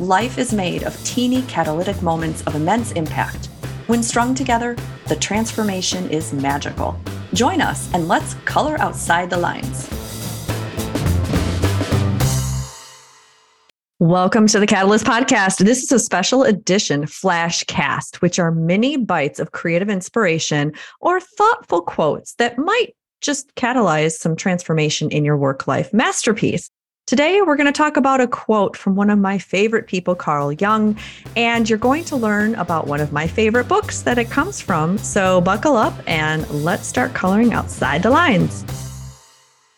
Life is made of teeny catalytic moments of immense impact. When strung together, the transformation is magical. Join us and let's color outside the lines. Welcome to the Catalyst Podcast. This is a special edition flash cast, which are mini bites of creative inspiration or thoughtful quotes that might just catalyze some transformation in your work life masterpiece. Today, we're going to talk about a quote from one of my favorite people, Carl Jung, and you're going to learn about one of my favorite books that it comes from. So, buckle up and let's start coloring outside the lines.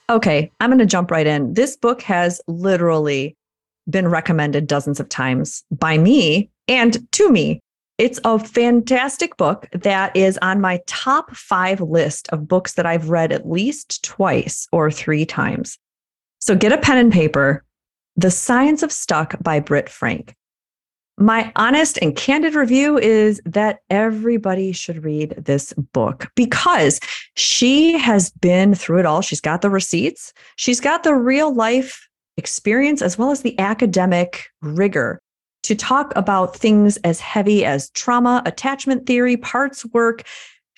Okay, I'm going to jump right in. This book has literally been recommended dozens of times by me and to me. It's a fantastic book that is on my top five list of books that I've read at least twice or three times. So get a pen and paper. The Science of Stuck by Britt Frank. My honest and candid review is that everybody should read this book because she has been through it all. She's got the receipts, she's got the real life experience as well as the academic rigor to talk about things as heavy as trauma, attachment theory, parts work,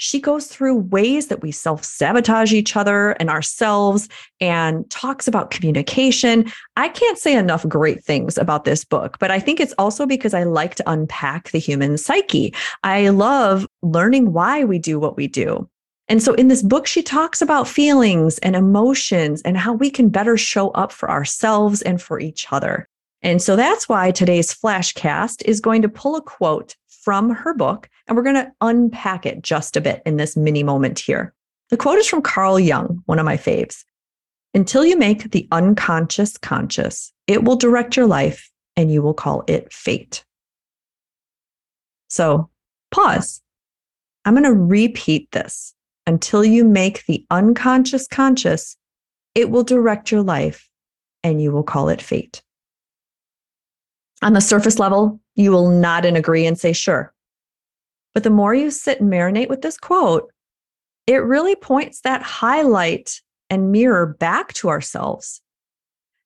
she goes through ways that we self sabotage each other and ourselves and talks about communication. I can't say enough great things about this book, but I think it's also because I like to unpack the human psyche. I love learning why we do what we do. And so in this book, she talks about feelings and emotions and how we can better show up for ourselves and for each other. And so that's why today's flashcast is going to pull a quote from her book, and we're going to unpack it just a bit in this mini moment here. The quote is from Carl Jung, one of my faves. Until you make the unconscious conscious, it will direct your life and you will call it fate. So pause. I'm going to repeat this. Until you make the unconscious conscious, it will direct your life and you will call it fate. On the surface level, you will nod and agree and say, sure. But the more you sit and marinate with this quote, it really points that highlight and mirror back to ourselves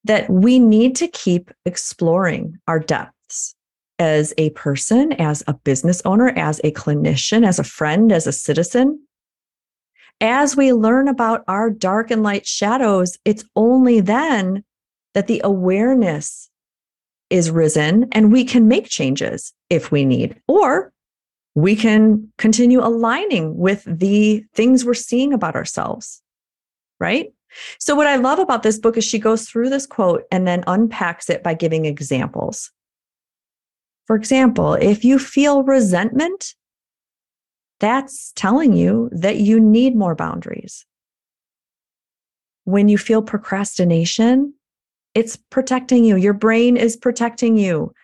that we need to keep exploring our depths as a person, as a business owner, as a clinician, as a friend, as a citizen. As we learn about our dark and light shadows, it's only then that the awareness is risen and we can make changes if we need, or we can continue aligning with the things we're seeing about ourselves. Right. So, what I love about this book is she goes through this quote and then unpacks it by giving examples. For example, if you feel resentment, that's telling you that you need more boundaries. When you feel procrastination, it's protecting you. Your brain is protecting you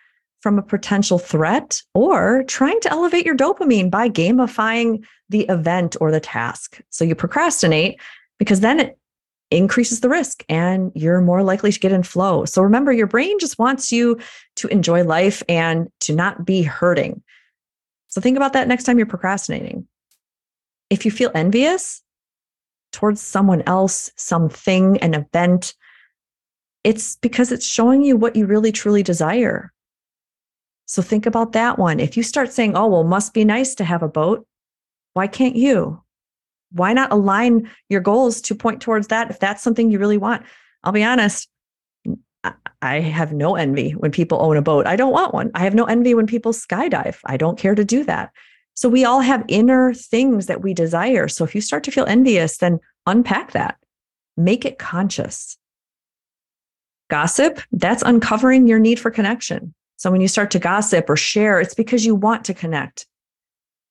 from a potential threat or trying to elevate your dopamine by gamifying the event or the task. So you procrastinate because then it increases the risk and you're more likely to get in flow. So remember, your brain just wants you to enjoy life and to not be hurting. So think about that next time you're procrastinating. If you feel envious towards someone else, something, an event, it's because it's showing you what you really truly desire. So think about that one. If you start saying, oh, well, must be nice to have a boat, why can't you? Why not align your goals to point towards that if that's something you really want? I'll be honest, I have no envy when people own a boat. I don't want one. I have no envy when people skydive. I don't care to do that. So we all have inner things that we desire. So if you start to feel envious, then unpack that, make it conscious. Gossip, that's uncovering your need for connection. So when you start to gossip or share, it's because you want to connect.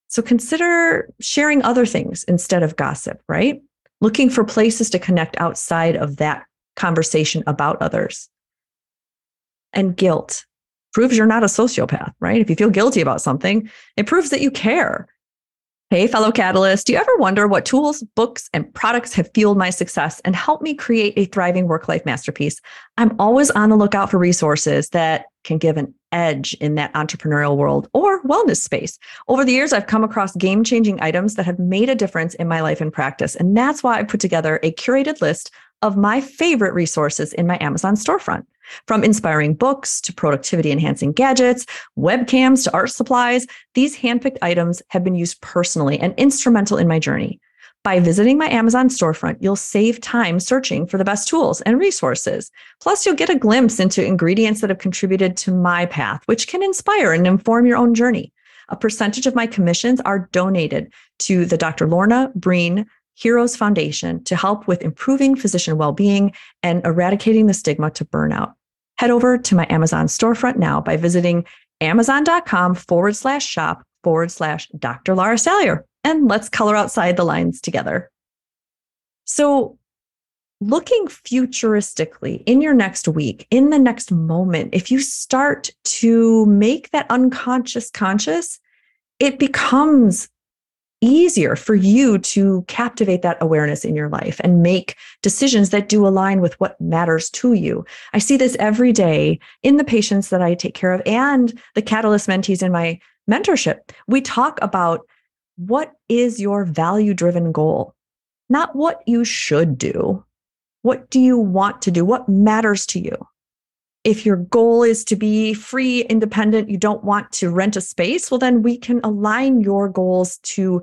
So consider sharing other things instead of gossip, right? Looking for places to connect outside of that conversation about others. And guilt. proves you're not a sociopath, right? If you feel guilty about something, it proves that you care. Hey, fellow Catalyst, do you ever wonder what tools, books, and products have fueled my success and helped me create a thriving work life masterpiece? I'm always on the lookout for resources that can give an edge in that entrepreneurial world or wellness space. Over the years, I've come across game changing items that have made a difference in my life and practice. And that's why I put together a curated list of my favorite resources in my Amazon storefront. From inspiring books to productivity enhancing gadgets, webcams to art supplies, these handpicked items have been used personally and instrumental in my journey. By visiting my Amazon storefront, you'll save time searching for the best tools and resources. Plus, you'll get a glimpse into ingredients that have contributed to my path, which can inspire and inform your own journey. A percentage of my commissions are donated to the Dr. Lorna Breen Heroes Foundation to help with improving physician well being and eradicating the stigma to burnout head over to my Amazon storefront now by visiting amazon.com forward slash shop forward slash Dr. Lara Salyer. And let's color outside the lines together. So, looking futuristically in your next week, in the next moment, if you start to make that unconscious conscious, it becomes easier for you to captivate that awareness in your life and make decisions that do align with what matters to you. I see this every day in the patients that I take care of and the catalyst mentees in my mentorship. We talk about what is your value driven goal, not what you should do. What do you want to do? What matters to you? if your goal is to be free, independent, you don't want to rent a space, well, then we can align your goals to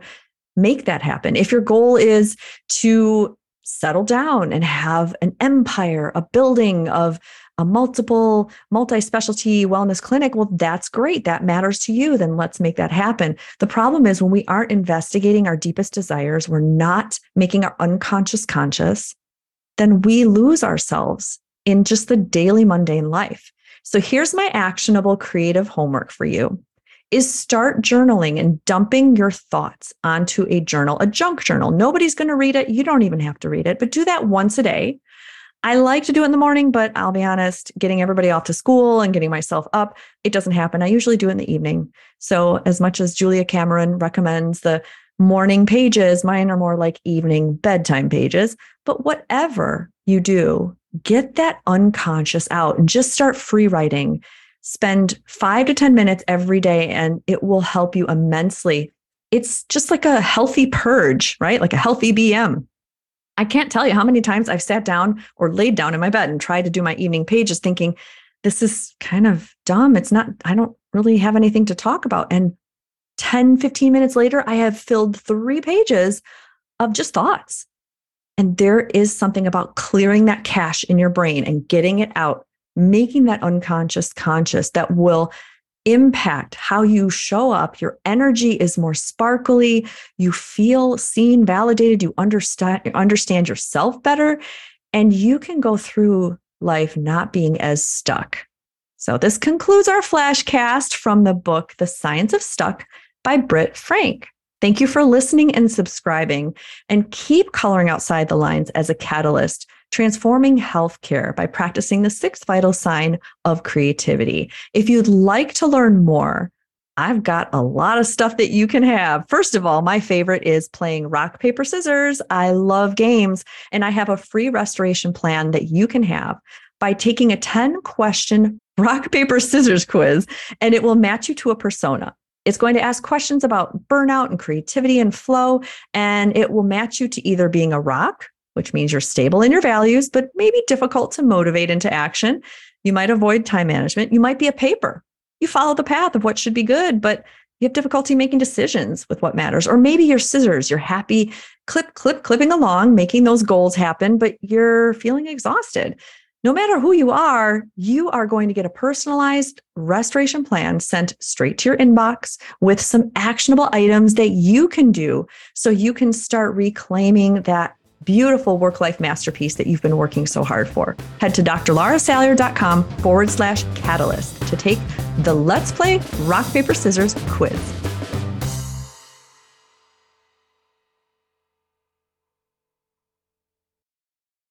make that happen. If your goal is to settle down and have an empire, a building of a multiple multi-specialty wellness clinic well that's great. That matters to you. Then let's make that happen. The problem is when we aren't investigating our deepest desires we're not making our unconscious conscious then we lose ourselves in just the daily mundane life. So here's my actionable creative homework for you is start journaling and dumping your thoughts onto a journal, a junk journal. Nobody's going to read it. You don't even have to read it, but do that once a day. I like to do it in the morning, but I'll be honest, getting everybody off to school and getting myself up, it doesn't happen. I usually do it in the evening. So, as much as Julia Cameron recommends the morning pages, mine are more like evening bedtime pages. But whatever you do, get that unconscious out and just start free writing. Spend five to 10 minutes every day, and it will help you immensely. It's just like a healthy purge, right? Like a healthy BM. I can't tell you how many times I've sat down or laid down in my bed and tried to do my evening pages thinking, this is kind of dumb. It's not, I don't really have anything to talk about. And 10, 15 minutes later, I have filled three pages of just thoughts. And there is something about clearing that cache in your brain and getting it out, making that unconscious conscious that will impact how you show up. Your energy is more sparkly. You feel seen, validated. You understand, understand yourself better. And you can go through life not being as stuck. So, this concludes our flashcast from the book, The Science of Stuck by Britt Frank. Thank you for listening and subscribing, and keep coloring outside the lines as a catalyst, transforming healthcare by practicing the sixth vital sign of creativity. If you'd like to learn more, I've got a lot of stuff that you can have. First of all, my favorite is playing rock, paper, scissors. I love games, and I have a free restoration plan that you can have by taking a 10 question rock, paper, scissors quiz, and it will match you to a persona. It's going to ask questions about burnout and creativity and flow, and it will match you to either being a rock, which means you're stable in your values, but maybe difficult to motivate into action. You might avoid time management. You might be a paper. You follow the path of what should be good, but you have difficulty making decisions with what matters. Or maybe you're scissors. You're happy clip, clip, clipping along, making those goals happen, but you're feeling exhausted no matter who you are, you are going to get a personalized restoration plan sent straight to your inbox with some actionable items that you can do so you can start reclaiming that beautiful work life masterpiece that you've been working so hard for. Head to drlarasalyer.com forward slash catalyst to take the Let's Play Rock, Paper, Scissors quiz.